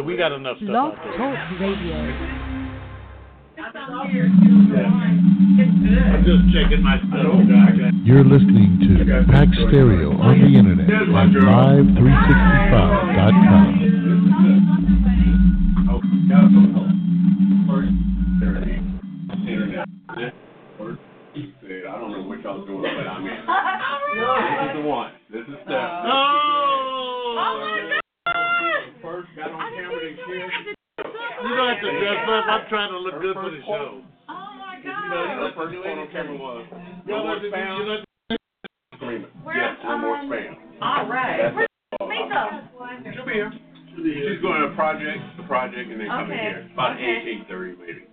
we got enough stuff Love out there. Talk Radio. I'm just checking my. Oh, You're listening to Pax Stereo on the internet at live365.com. I don't know which I was doing, but I mean, this is the one. I'm trying to look Her good for the show. Oh my God. First one on camera was. More um, spam. All right. Where's here. She's going to project, the project, and then okay. coming here. About okay. 8, 8.30 maybe.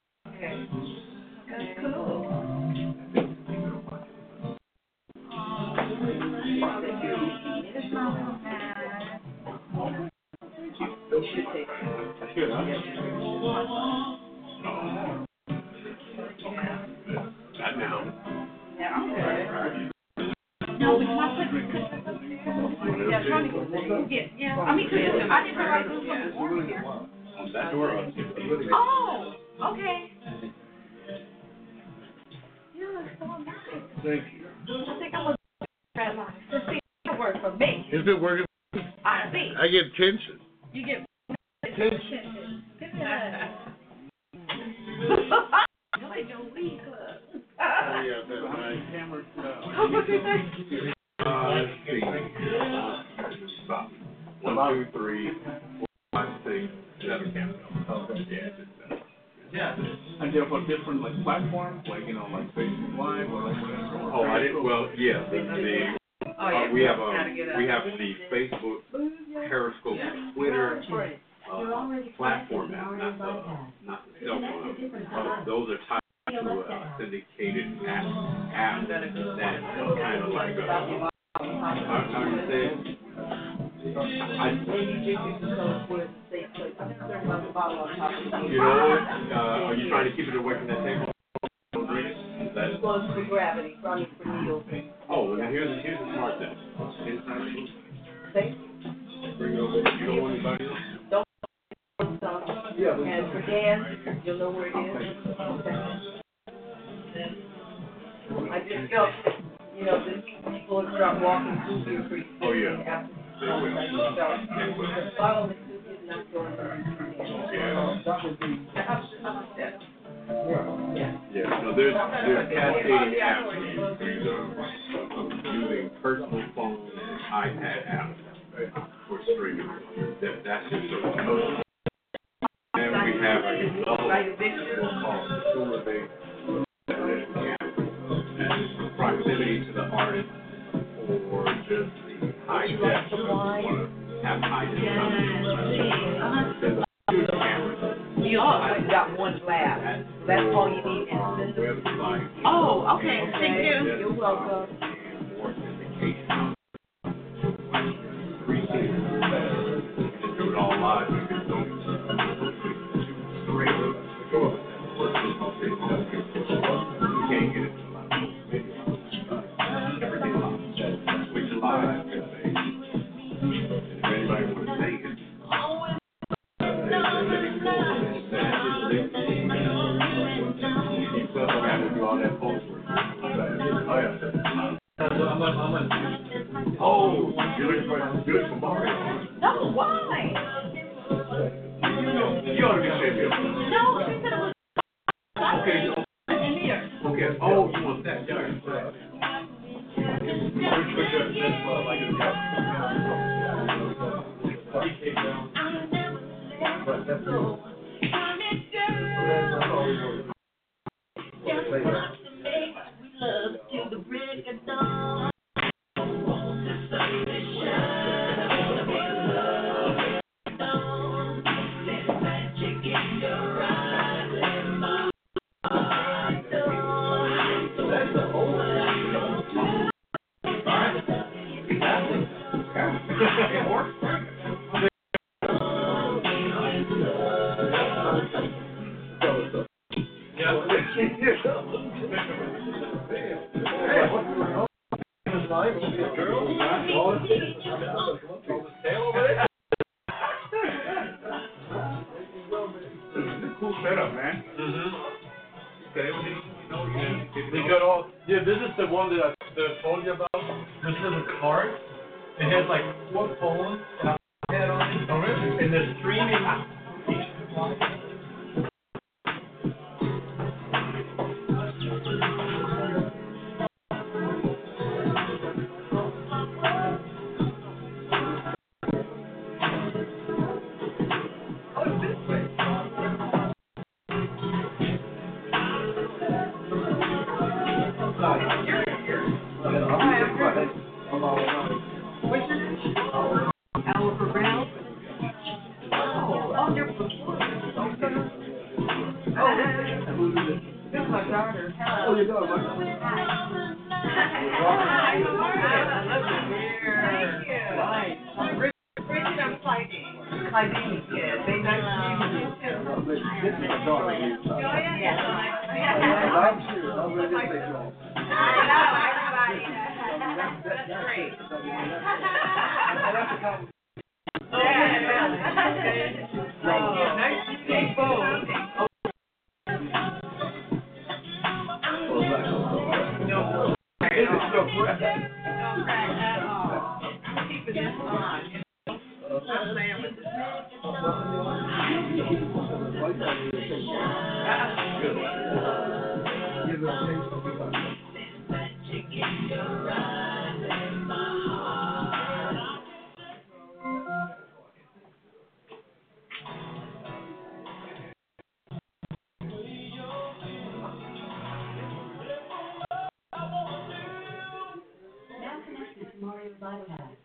Mario's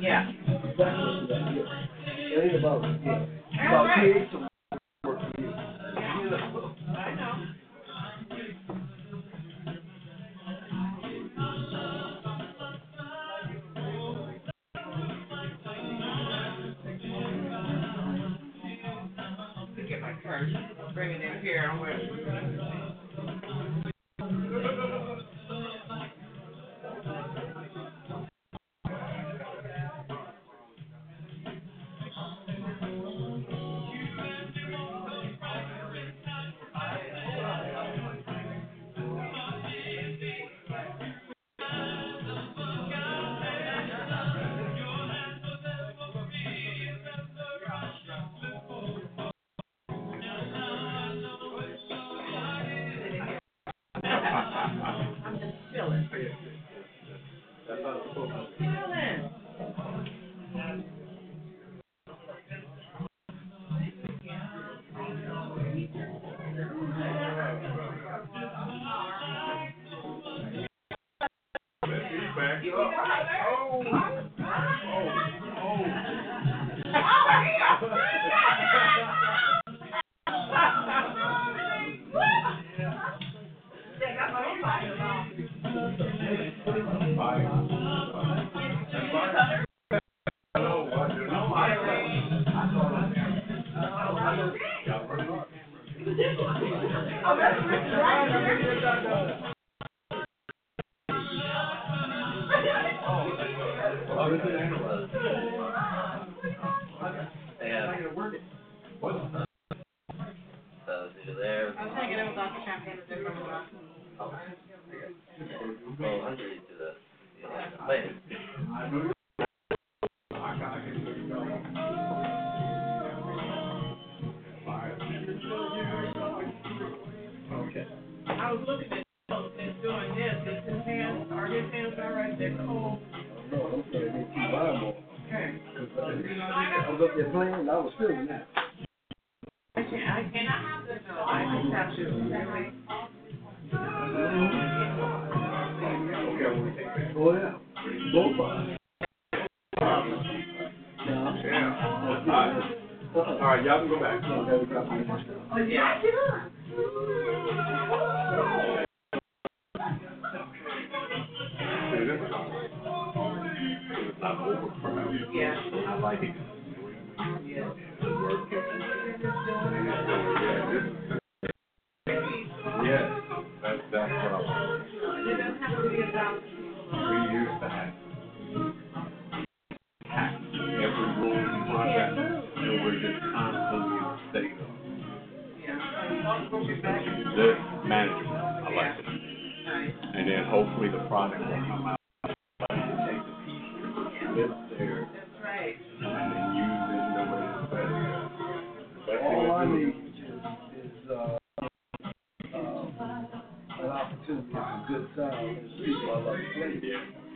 Yeah. That's what that is. It ain't about, yeah, about Alright.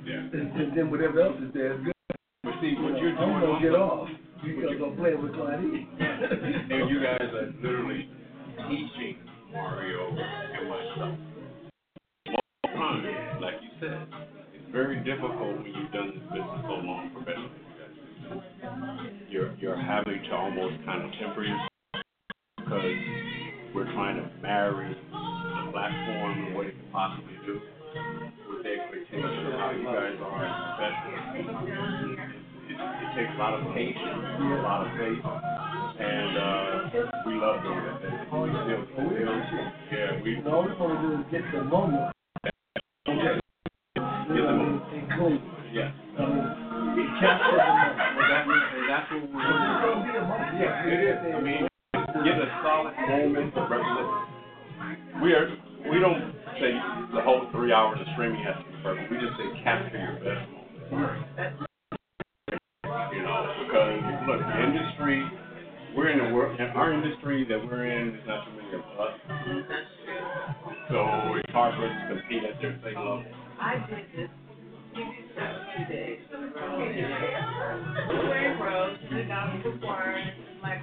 Yeah. And, and then whatever else is there is good. But see, what you're I'm doing gonna get off because I'm playing with Clyde. And you guys are literally teaching Mario and myself. Like you said, it's very difficult when you've done this business so long professionally. You're you're having to almost kind of temper yourself because we're trying to marry the platform and what it can possibly do the how you guys are. It, it takes a lot of patience, a lot of faith, and uh, we love doing. We still, still, yeah, we all is get the moment. Okay. Yeah. The moment. And that's what we're. Yeah, it is. I mean, get a solid moment to. We are, we don't say the whole three hours of streaming has to be perfect. We just say capture your best moment. You know, because look, the industry, we're in the work, and our industry that we're in is not too many of us. So it's hard for us to compete at their same level. I did this show two days. Wearing robes, the guy was wearing black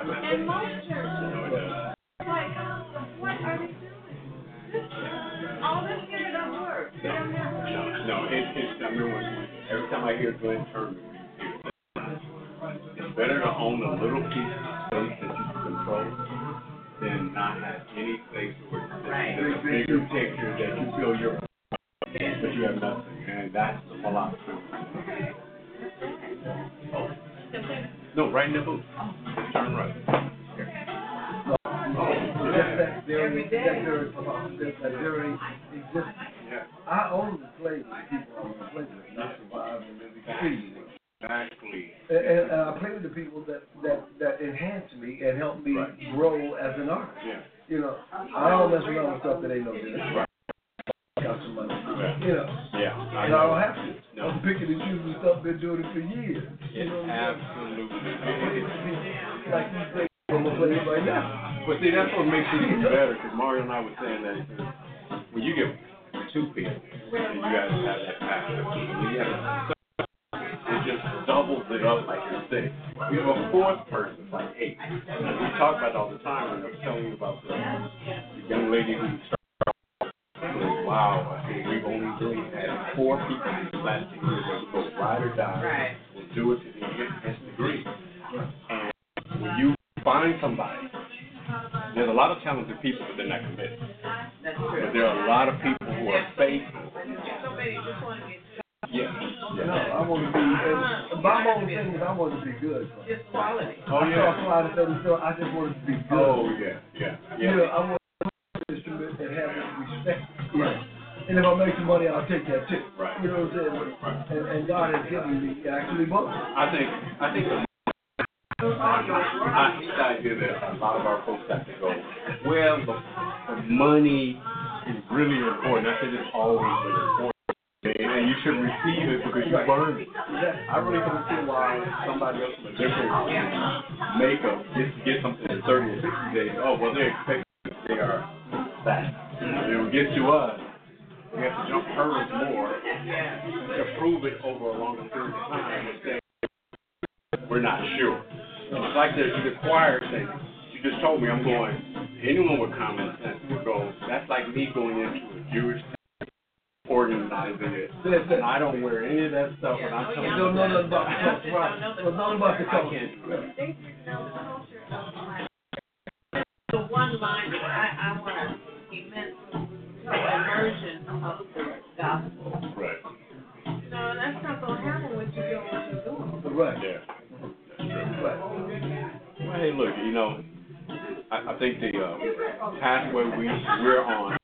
In most churches, No, it doesn't. like, what are they doing? This, all this here doesn't work. It doesn't happen. No, no, it, it's, remember when, every time I hear Glenn Turner, it's better to own a little piece of space that you can control than not have any space where Right. there's a bigger picture that you feel you're, but you have nothing, and that's the philosophy. Oh, no, right in the booth, just turn right. Oh, Just that very, Every that day. that that very I only play with the people I want to play with, not survive and live exactly. And, and, and I play with the people that, that, that enhance me and help me Right. grow as an artist. Yeah. You know, I don't mess around with stuff that ain't no good. Right. Got some money. Yeah. You know, Yeah. and I don't have to. No. I'm picking and choosing stuff, been doing it for years. You know I'm absolutely is. Like you I'm gonna play it right now. But see, that's what makes it even better, because Mario and I were saying that, uh, when you get two people, and you guys have that passion, when you have a it just doubles it up like you're six. We have a fourth person, like eight. And we talk about it all the time, and I was telling you about the, young lady who started, wow, I we've only really had four people in the last two years that will ride or die, Right. will do it to the nth degree. And when you find find somebody. There's a lot of talented people, but they're not committed. That's But there are a lot of people who are faithful. Somebody just wanna get, Yes. No, I want to be, and uh-huh. my whole thing is I want to be good. just quality. Oh, I yeah. saw somebody say, so I just want to be good. Oh, yeah, yeah, You yeah. know, I want to instrument and have respect. Yeah. And if I make some money, I'll take that too. Right. You know what I'm saying? And, and God has given me actually both. I think, I think the I hate the idea that a lot of our folks have to go, well, the, the money is really important. I said it's always been important. And you should receive it because you earned it. I really don't see why somebody else with a different makeup gets to get something in 30 or 60 days. Oh, well, they're expecting they are that. And when it to us, we have to jump hurdles more to prove it over a longer period of time and we're not sure. It's like the, the choir thing. You just told me I'm going, anyone with common sense would go, that's like me going into a Jewish organizing it. And I don't wear any of that stuff and I'm You telling don't know nothing about the I culture, right? Know nothing about the culture. can't do pathway we we're on,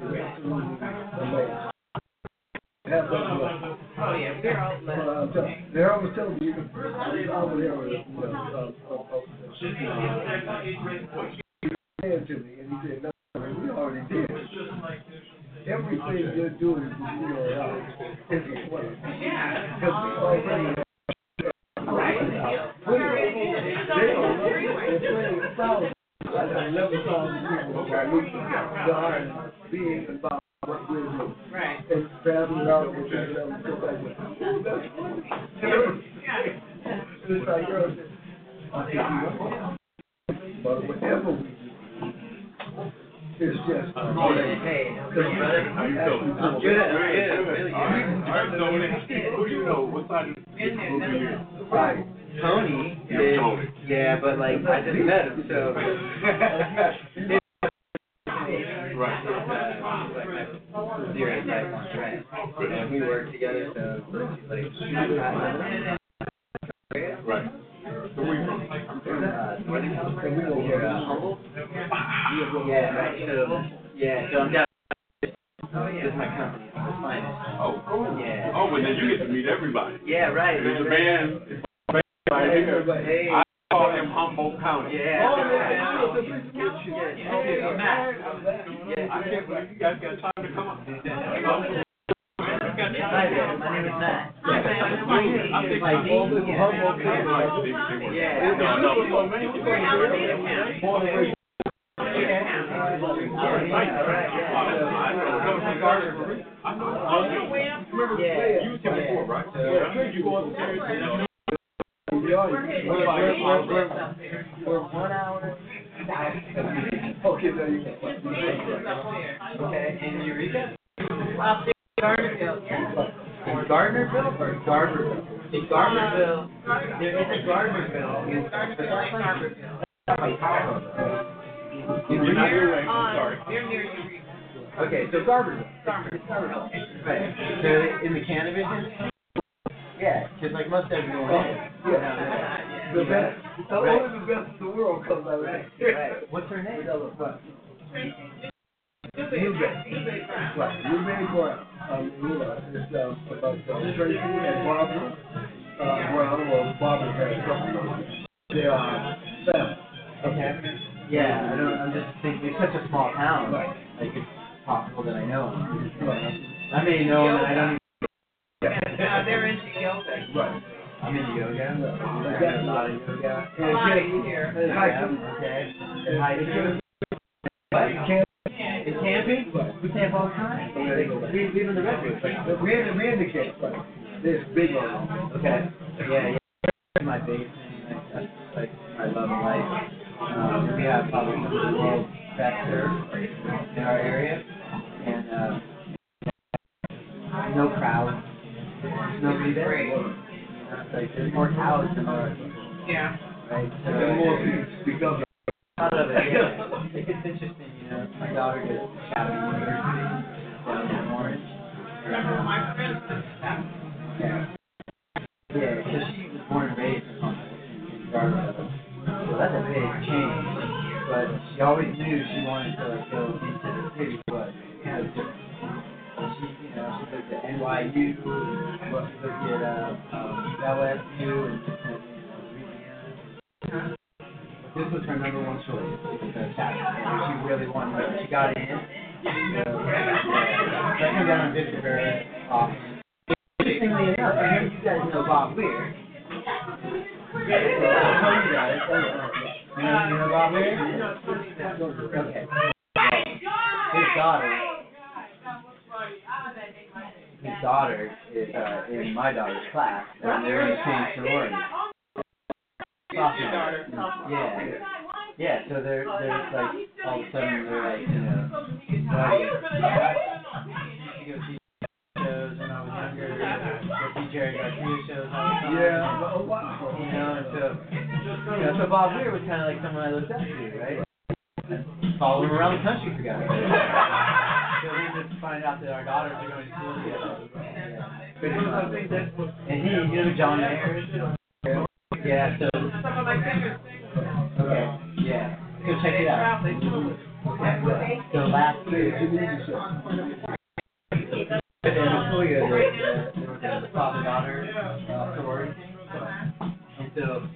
Oh, yeah, we're all blessed. There I was telling you, I was there with, uh, uh, uh, said to me, and he said, no, we already did. Everything you're doing is, you know, uh, is a sweat. Yeah. Because we already. They don't know, they're playing thousands. I got eleven thousand people who are losing their heart being about what we're doing. Right. And traveling out with them and stuff like that. It's like, girl, I think you But whatever we do, it's just. Hey, brother. How you feeling? I'm good, I'm good, really All right, all right, so what- who do you know? What side of the group are you? Right. Tony You're is, Tony. yeah, but like, I just met him, so. Yeah, right. There's a right, right. man, right here. I call him Humboldt County. Yeah. Oh, yeah. yeah. Okay, uh, Matt. Yeah. I can't believe you guys got time to come up. My name is Matt. I think My name is Humboldt Humboldt County. Yeah. No, no. We're in Alameda County. I know. Yeah. You was here before, right? Yeah. You go upstairs. We're, We're we're, we're, up there. We're one hour. okay, there you go. His niece is up there. Okay, in Eureka? Up there, Gardnerville, yeah. In Gardnerville or Garberville? In Garberville, there is a Garberville. You're not here, Ray. I'm sorry. They're near Eureka. Okay, so Garberville. Garberville. Right. So in the Canavision? Yeah, because like most everyone is. Yeah. The best, only the best in the world comes out of that. Right. What's her name? Right, we made Brown, um, you know, it's, uh, about, uh, Tracy and Barbara, uh, Brown, well, Barbara had a couple They are family. Okay. Yeah, I don't, I'm just thinking, it's such a small town. Like, it's possible that I know him. I may know him, and I don't even. Uh, they're into yoga. Right. I'm into yoga. Right. I got a lot of yoga. And A lot again, easier. and hiking. Okay. And hiking. What? You can't, In camping? We camp all time. We in the but we're in the, we're in the case, but there's big on Okay. Yeah, yeah. My basement, like, my love life. Um, we have probably some of the world's best in our area, and uh, no crowd, nobody there. Like there's more cows than there are people, Yeah. right? So And more people speak up. Out of it, yeah. It's interesting, you know. My daughter goes to Chapman University down in Orange. Remember my friend. Yeah. Yeah, so she was born and raised in in So that's a big change. But she always knew she wanted to like go into the city, but it was different. She, you know, she looked at NYU, looked at uh, um, LSU, and This was her number one choice, the Chapman. And she really wanted it. She got in. So, yeah. So I come down and visit her often. Interestingly enough, I know you guys know Bob Weir. So I'll you guys. You know, you know Bob Weir? Okay. His daughter. His daughter is uh, in my daughter's class, and they're in the same sorority. Sophomore. Yeah. Yeah, so they're they're like all of a sudden they're like, you know. You go see shows when I was younger, go see Jerry Garcia shows all the time. Yeah, oh, wow. You know, and so you know, so Bob Weir was kinda like someone I looked up to, right? And Follow him around the country for sake. So we just find out that our daughters are going to school together. Fun. And he, you know, John Mayer? Yeah, so Some of my favorites. Okay, yeah. Go check it out. They do it. Okay, so last year, in Latoya, there was a- there was a father-daughter uh, sorority. And so,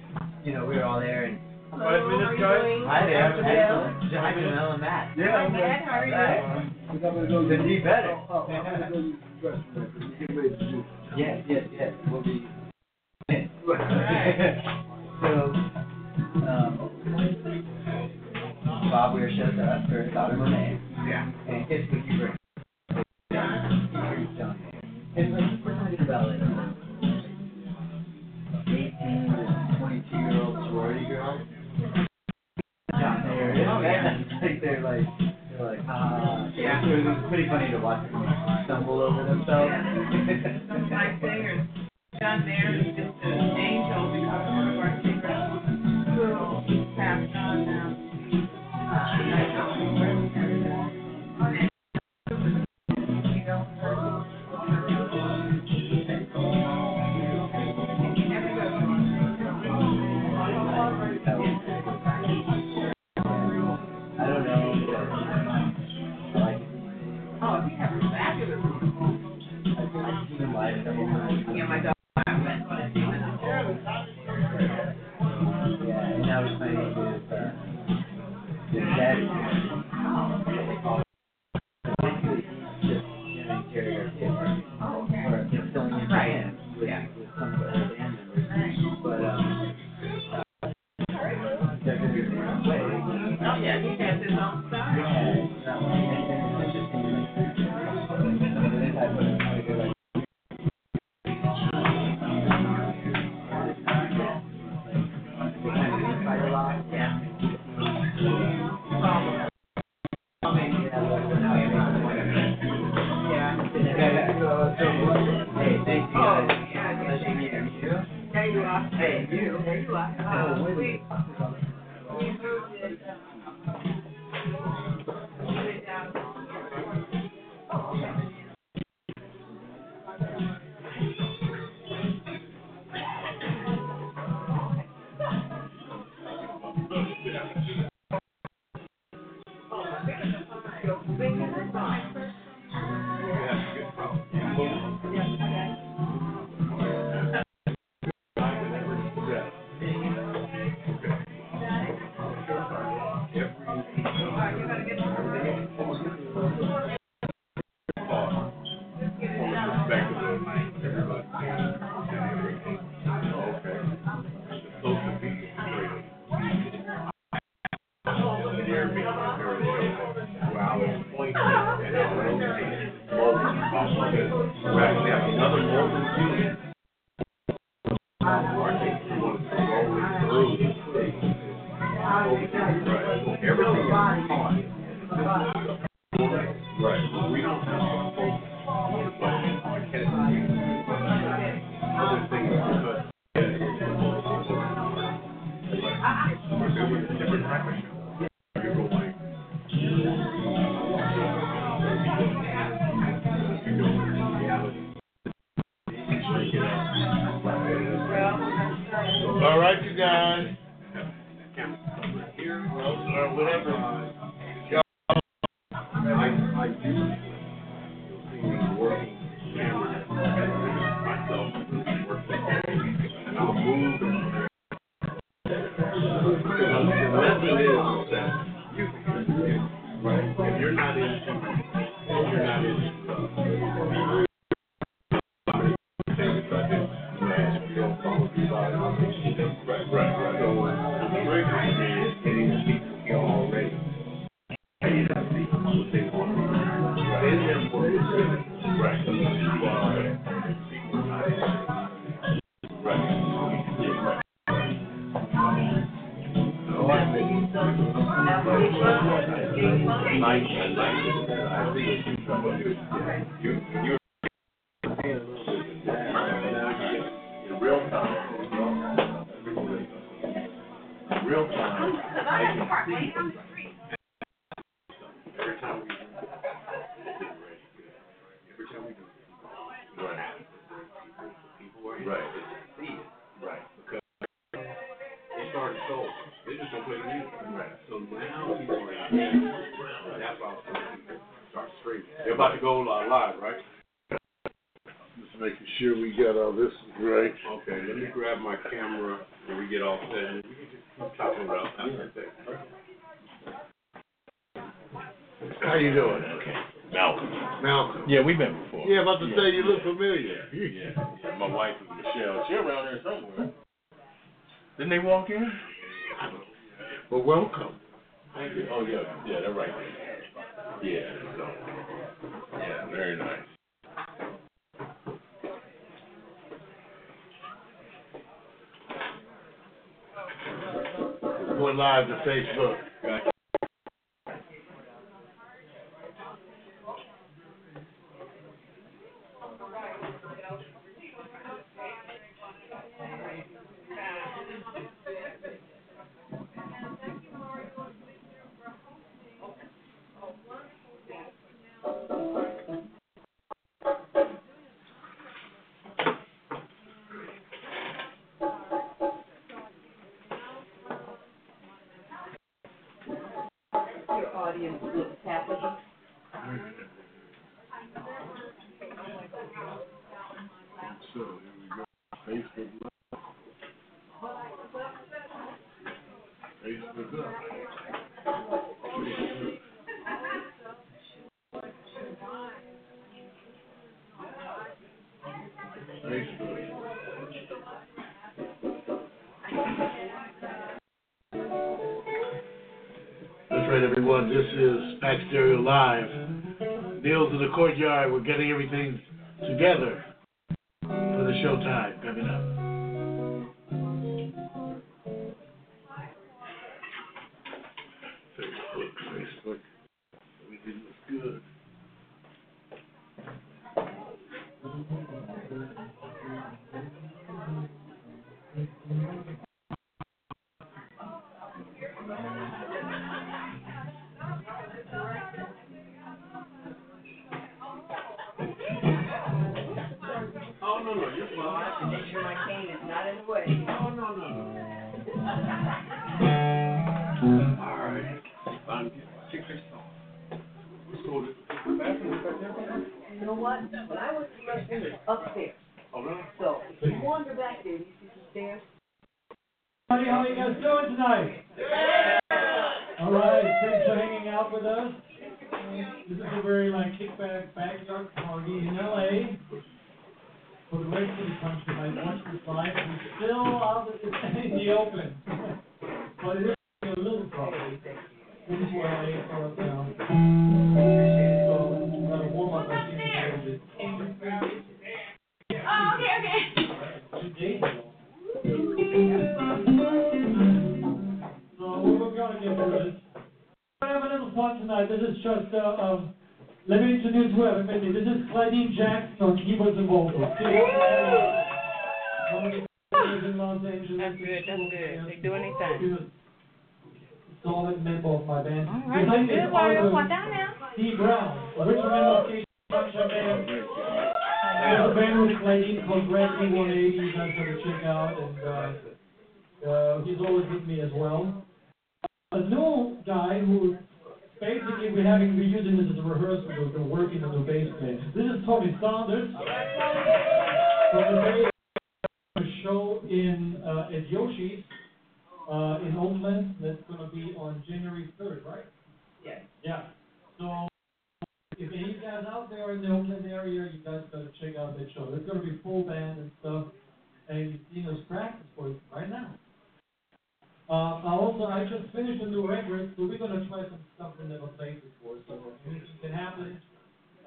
you know, we were all there and, Five minutes, guys. hi there, excellent. Jaime, Mel, and Matt. Yeah, I'm Matt, how are you? Right. I'm gonna go. Then be better. Oh, I'm gonna go use the restroom. Get ready to do. Yes, yes, yes, we'll be. So, um, Bob Weir shows up for his daughter Monet. Yeah. And guess what? John Mayer. And like, we're talking about like eighteen to twenty-two year old sorority. John Mayer is, man. Like they're like, they're like, ah. Yeah. It was pretty funny to watch them stumble over themselves. John Mayer is just an angel Jesus. I'm about to yeah, say you look familiar. Yeah, yeah, my wife is Michelle. She around here somewhere. Didn't they walk in? Well, welcome. Thank you. Oh yeah, yeah, they're right. Yeah, so yeah, very nice. We're live to Facebook. everyone. This is Pax Stereo Live. Nils in the Courtyard. We're getting everything together. uh, at Yoshi's uh, in Oakland. That's going to be on January 3rd, right? Yes. Yeah. So if any guys out there in the Oakland area, you guys gotta check out that show. There's gonna be full band and stuff, and you've seen us practice for it right now. Uh, also, I just finished a new record, so we're gonna try some stuff we never played before. So anything can happen.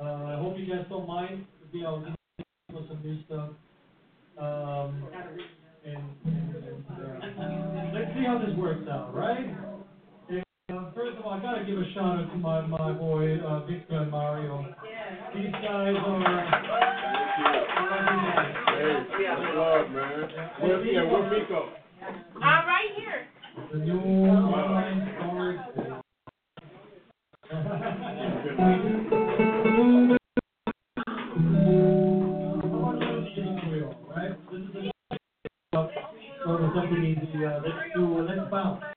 Uh, I hope you guys don't mind. We'll be out for some new stuff. Um, and, uh, let's see how this works out, right? And, uh, first of all, I gotta give a shout out to my my boy uh, Victor and Mario. These guys are. Thank you. Hey, love, man. Where's yeah, where's Miko? I'm right here. The new wow. story. Well, something easy. Uh, let's do, uh, let's bounce.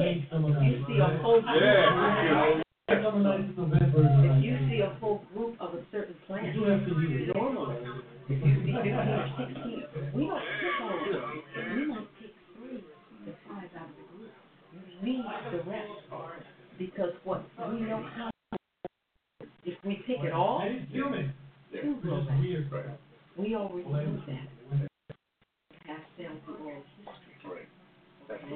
Eight summer if you nights, see a right? whole. Yeah. Eight summer nights in November. If you see a whole group of a certain plant, You do have to use it. if you see fifteen or sixteen, we don't pick all of them. We might pick three to five out of the group. Leave the rest. Because what, we know how, if we pick it all, human. two go back. We already do that. Pass down through oral history. That's what I'm doing.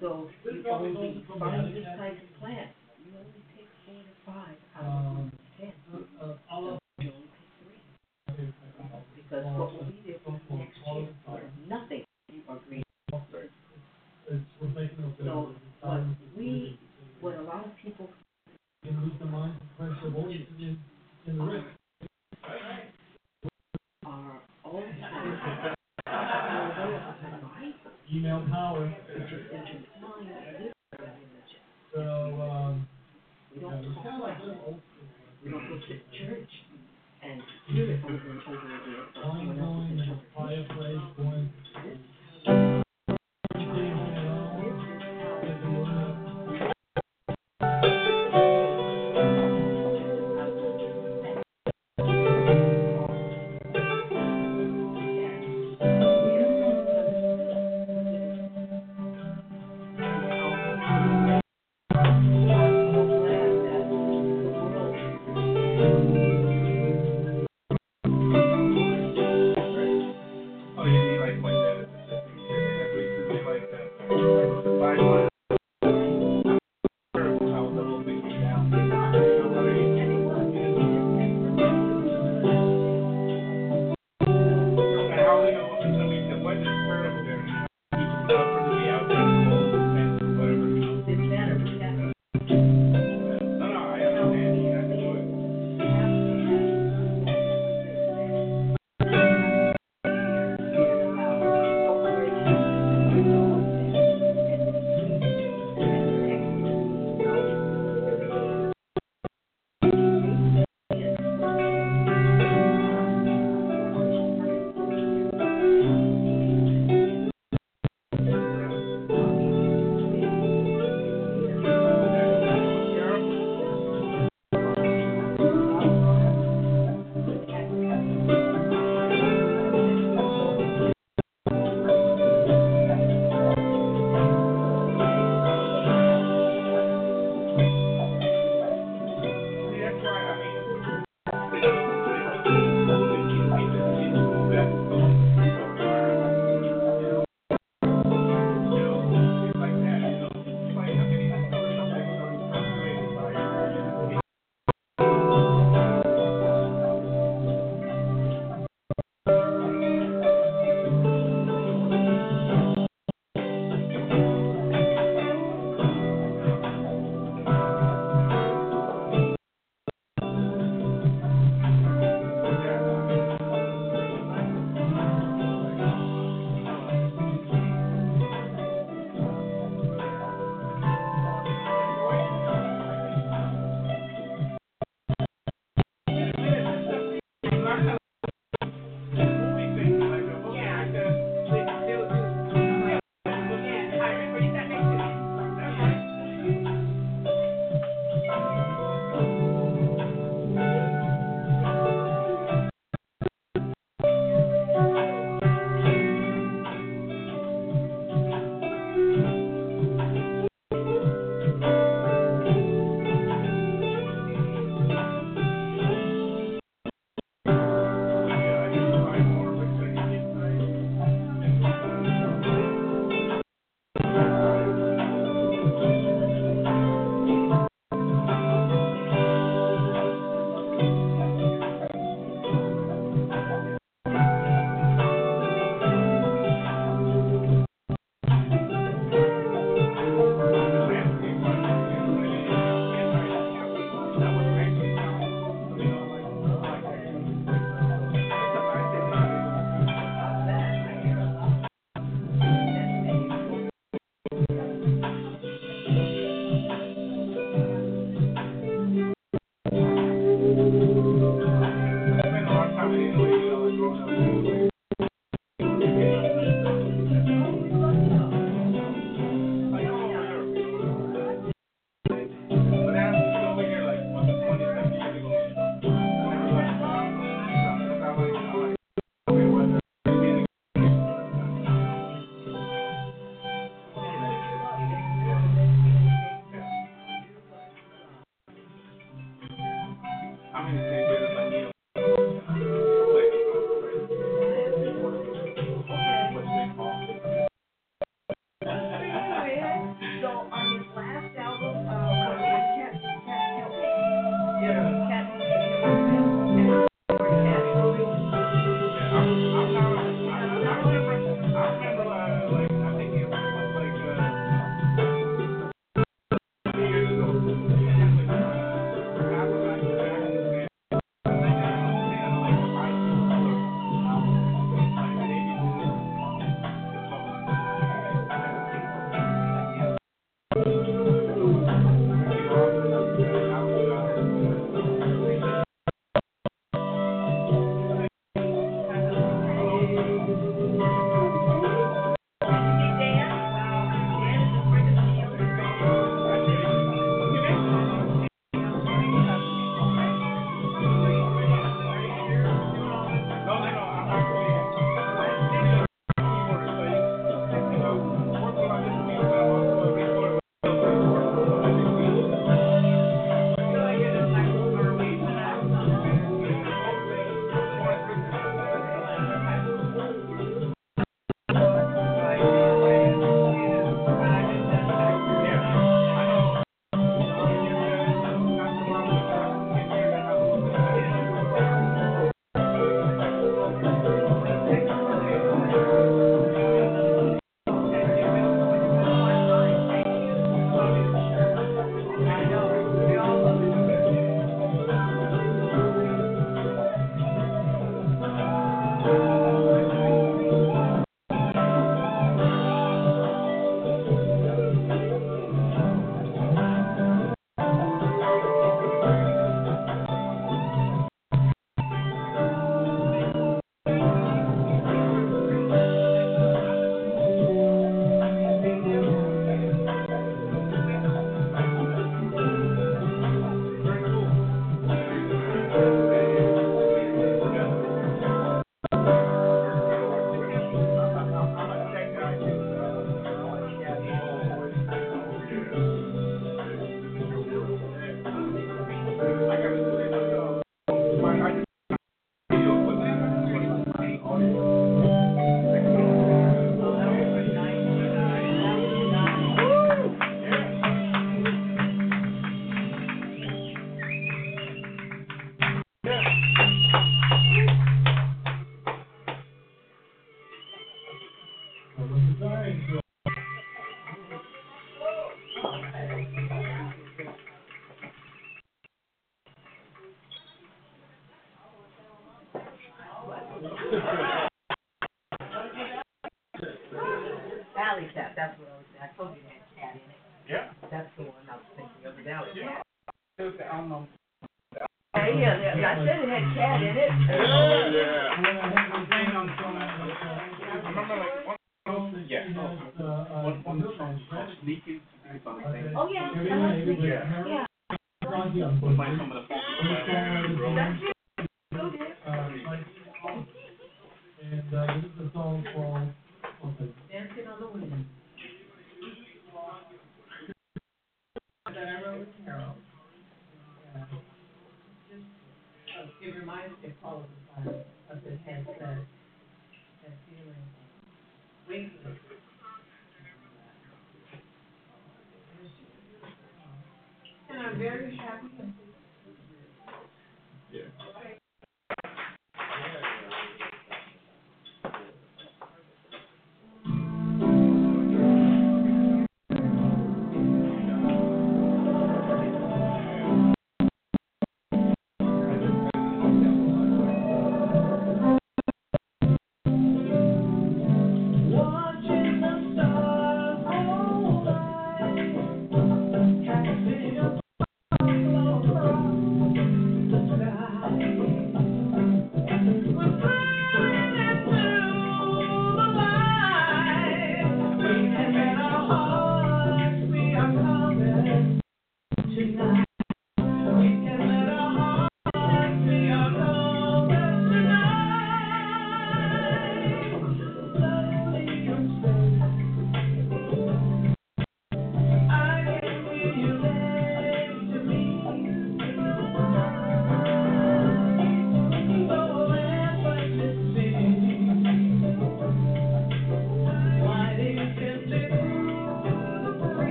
So you only find this type of plant,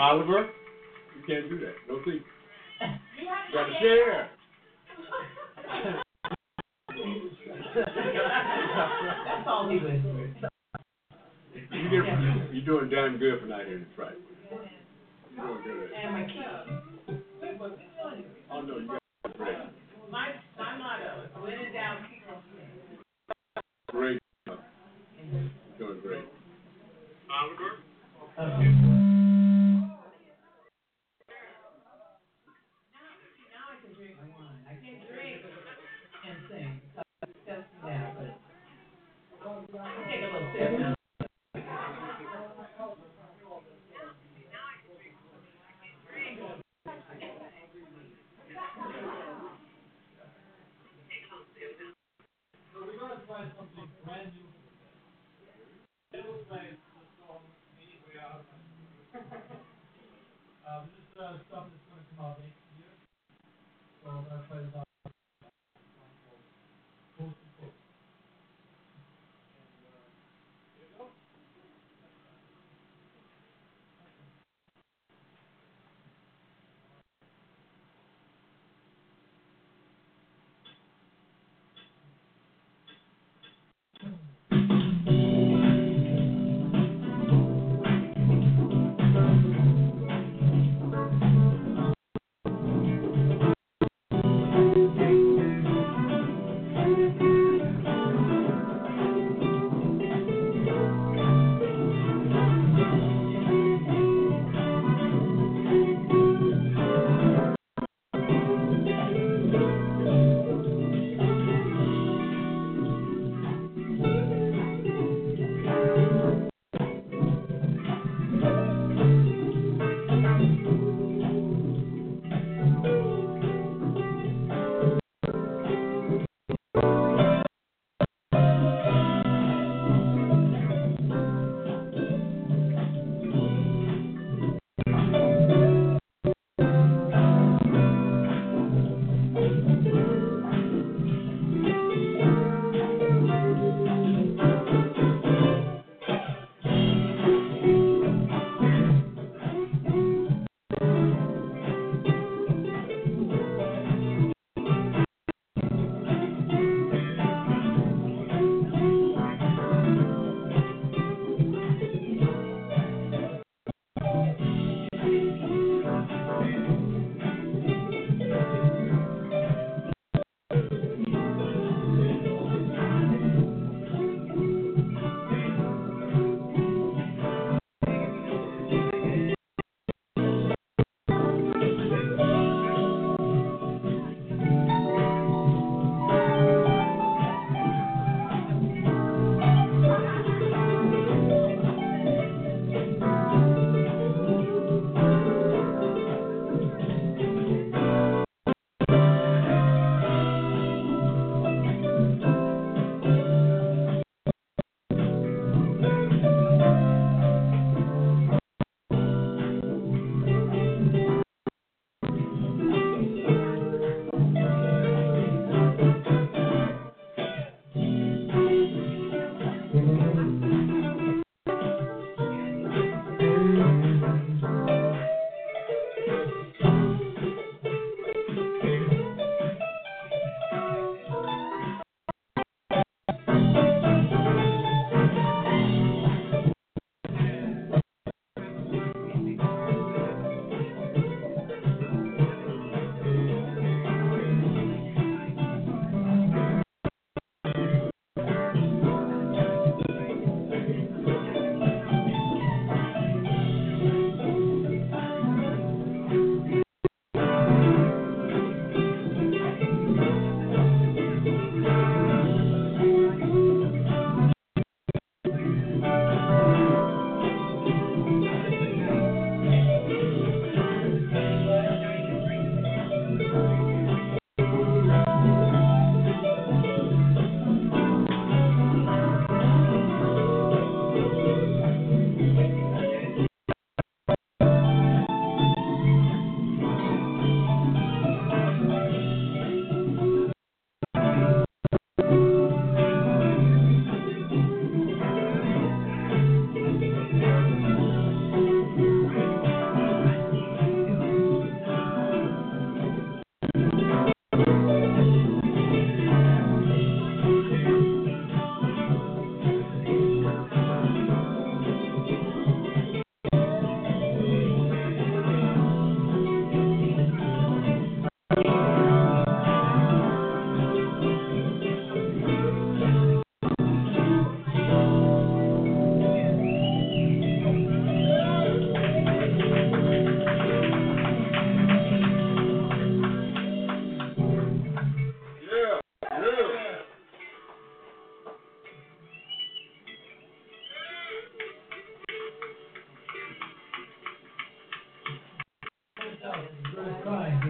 Oliver, you can't do that. No seat. You got a chair. That's all he was. you You're doing damn good for not hearing this right. You're doing good. And my kids.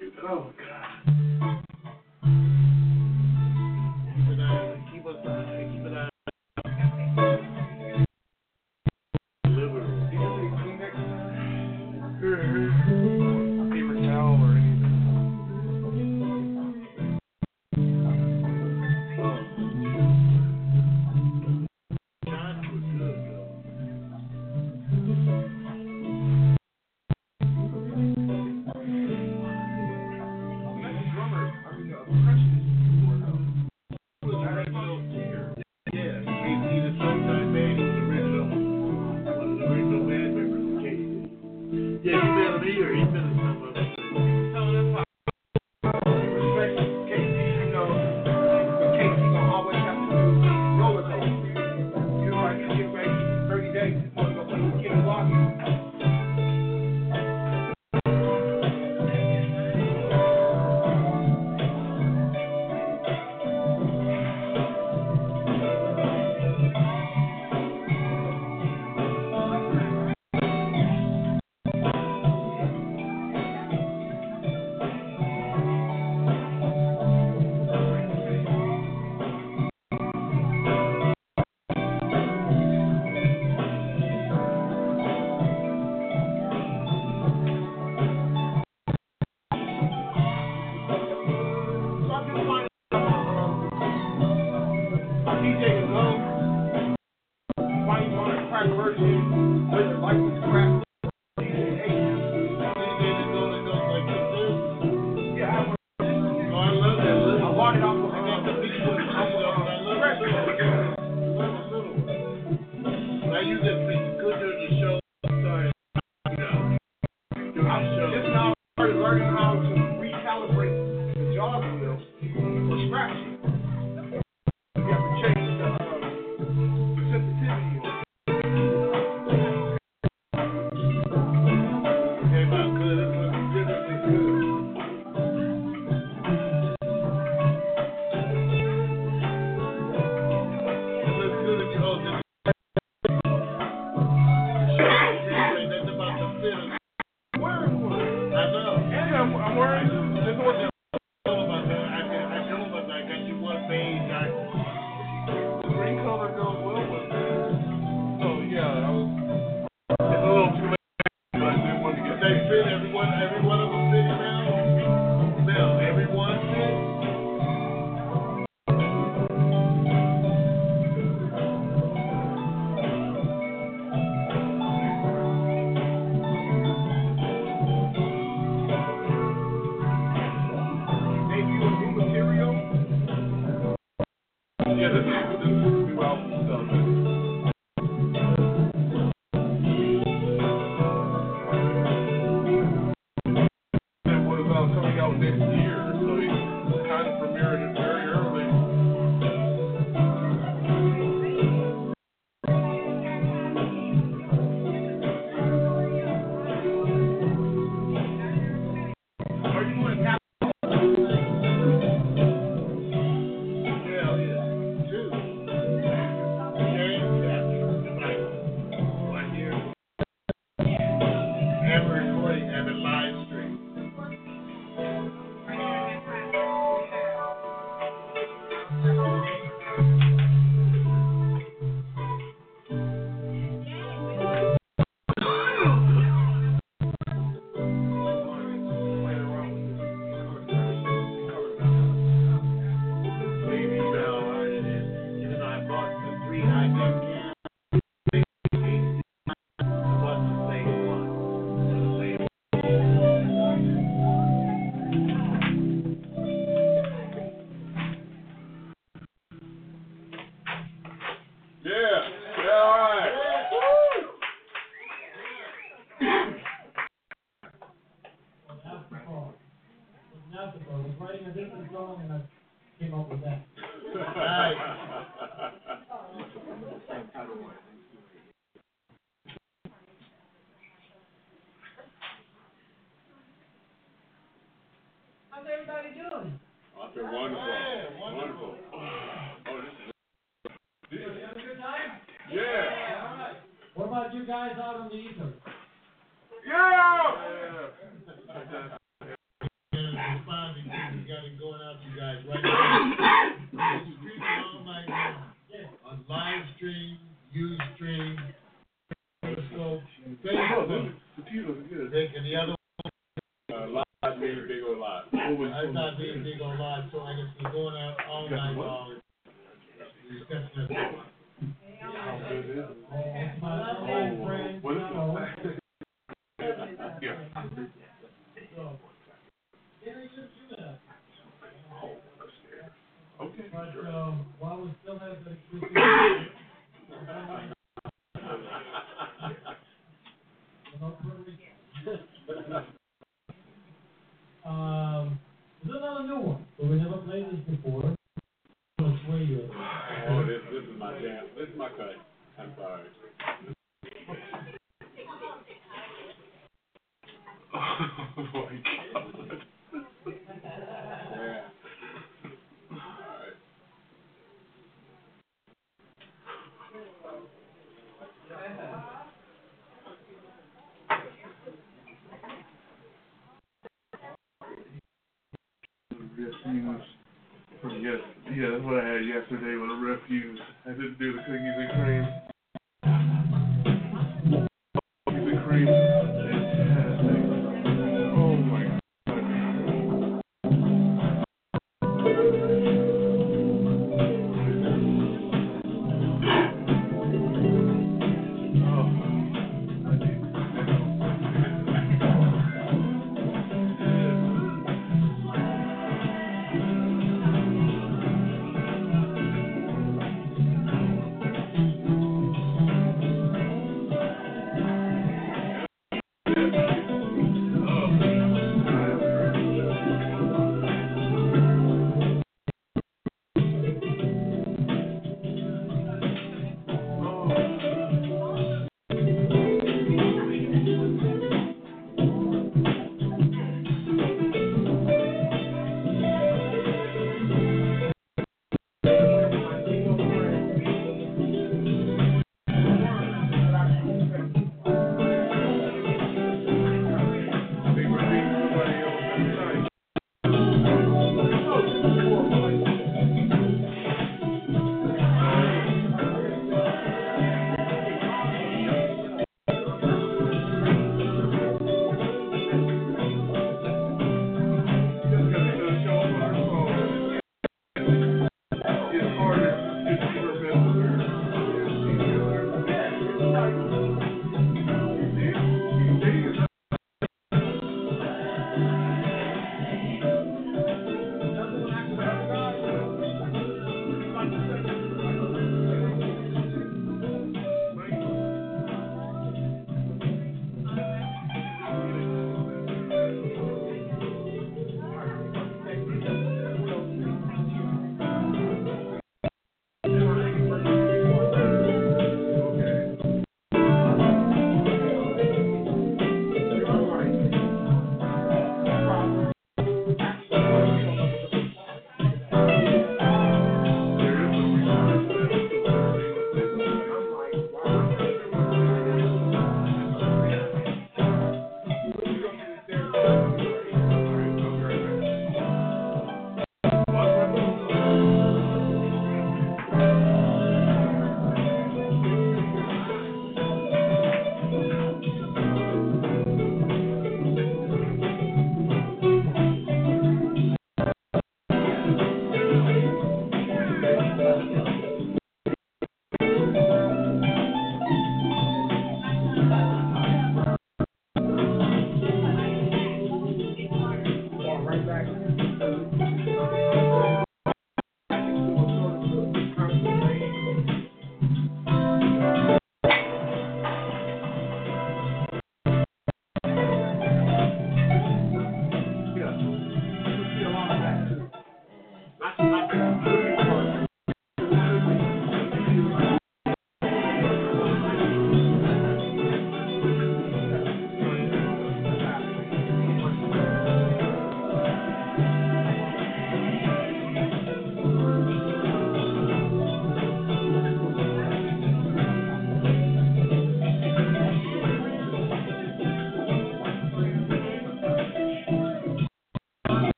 you. Oh, God. refuse from yes, yeah, that's what I had yesterday with a refuse. I didn't do the cookies and cream.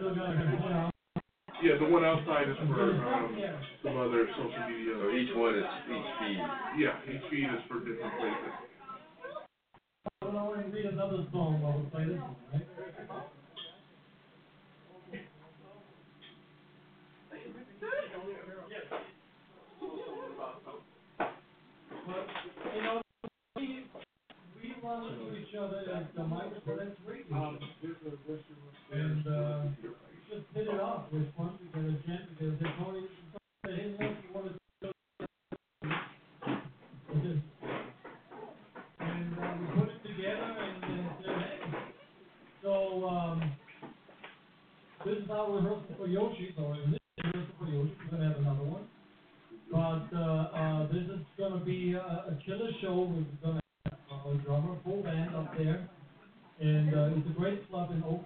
Yeah, the one outside is for um, some other social media. So each one is each feed. Yeah, each feed is for different places. I would another song while we play this one, right? promise. And just hit it off with one because you want to. And, we put it together uh, and. So um, uh, this is our rehearsal for Yoshi. So rehearsal for Yoshi, we're going to have another one. But this is going to be a, show. We're going to there. And uh, it's a great club in Oakland.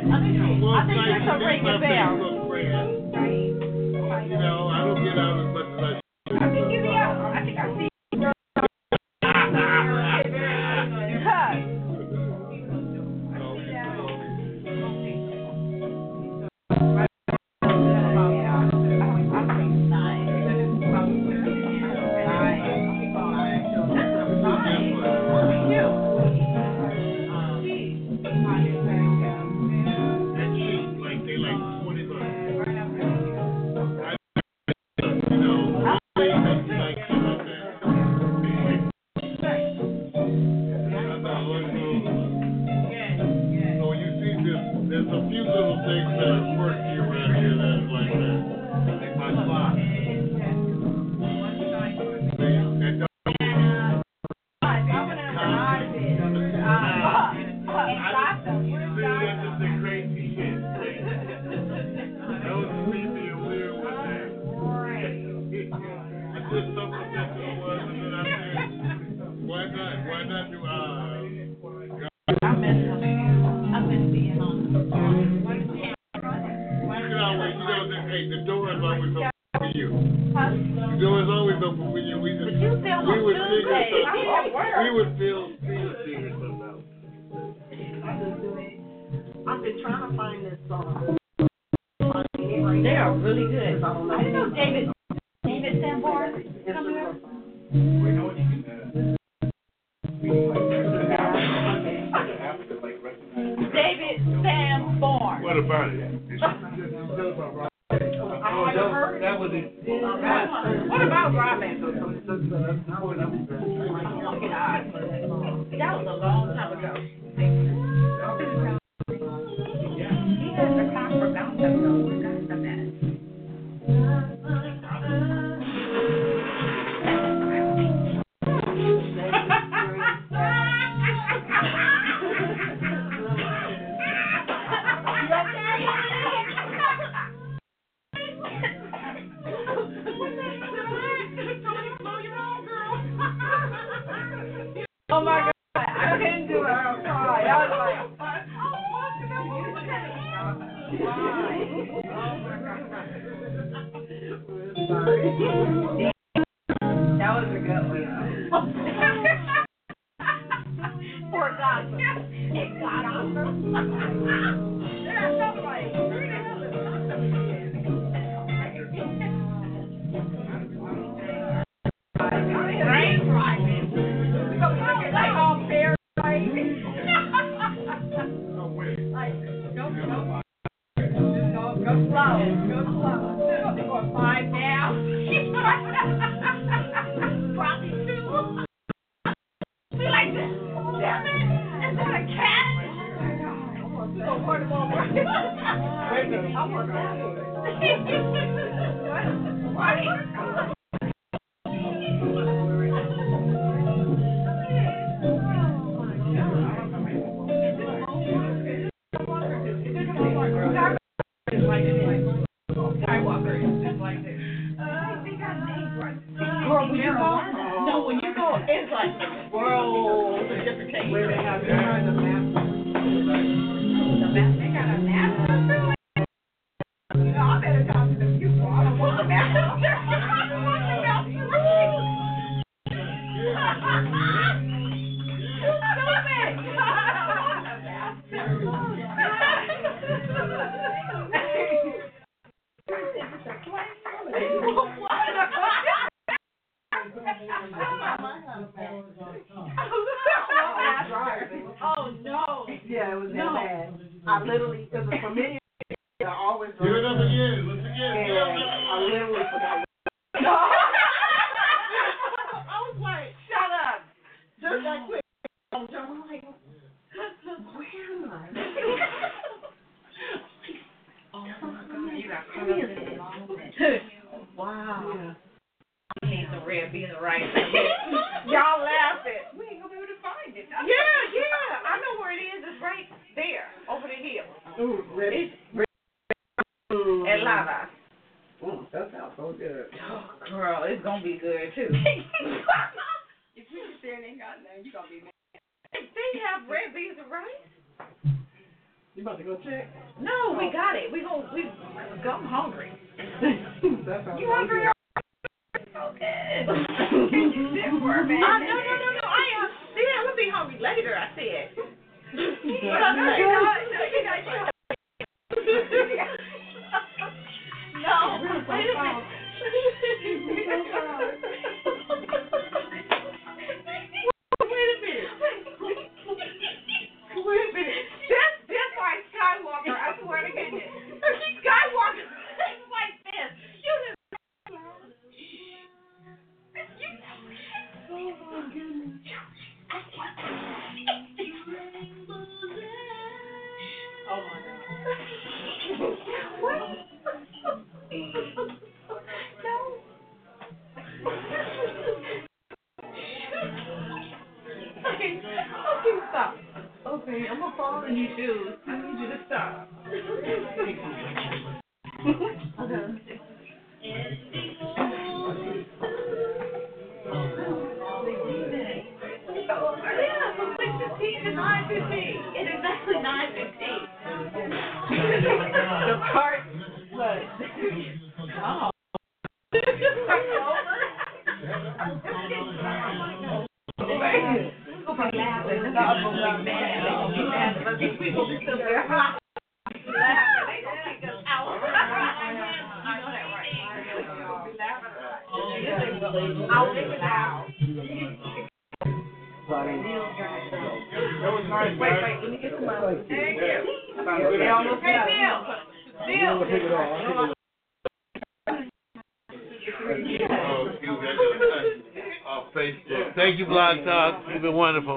I think, she, I think she's a ring a bell.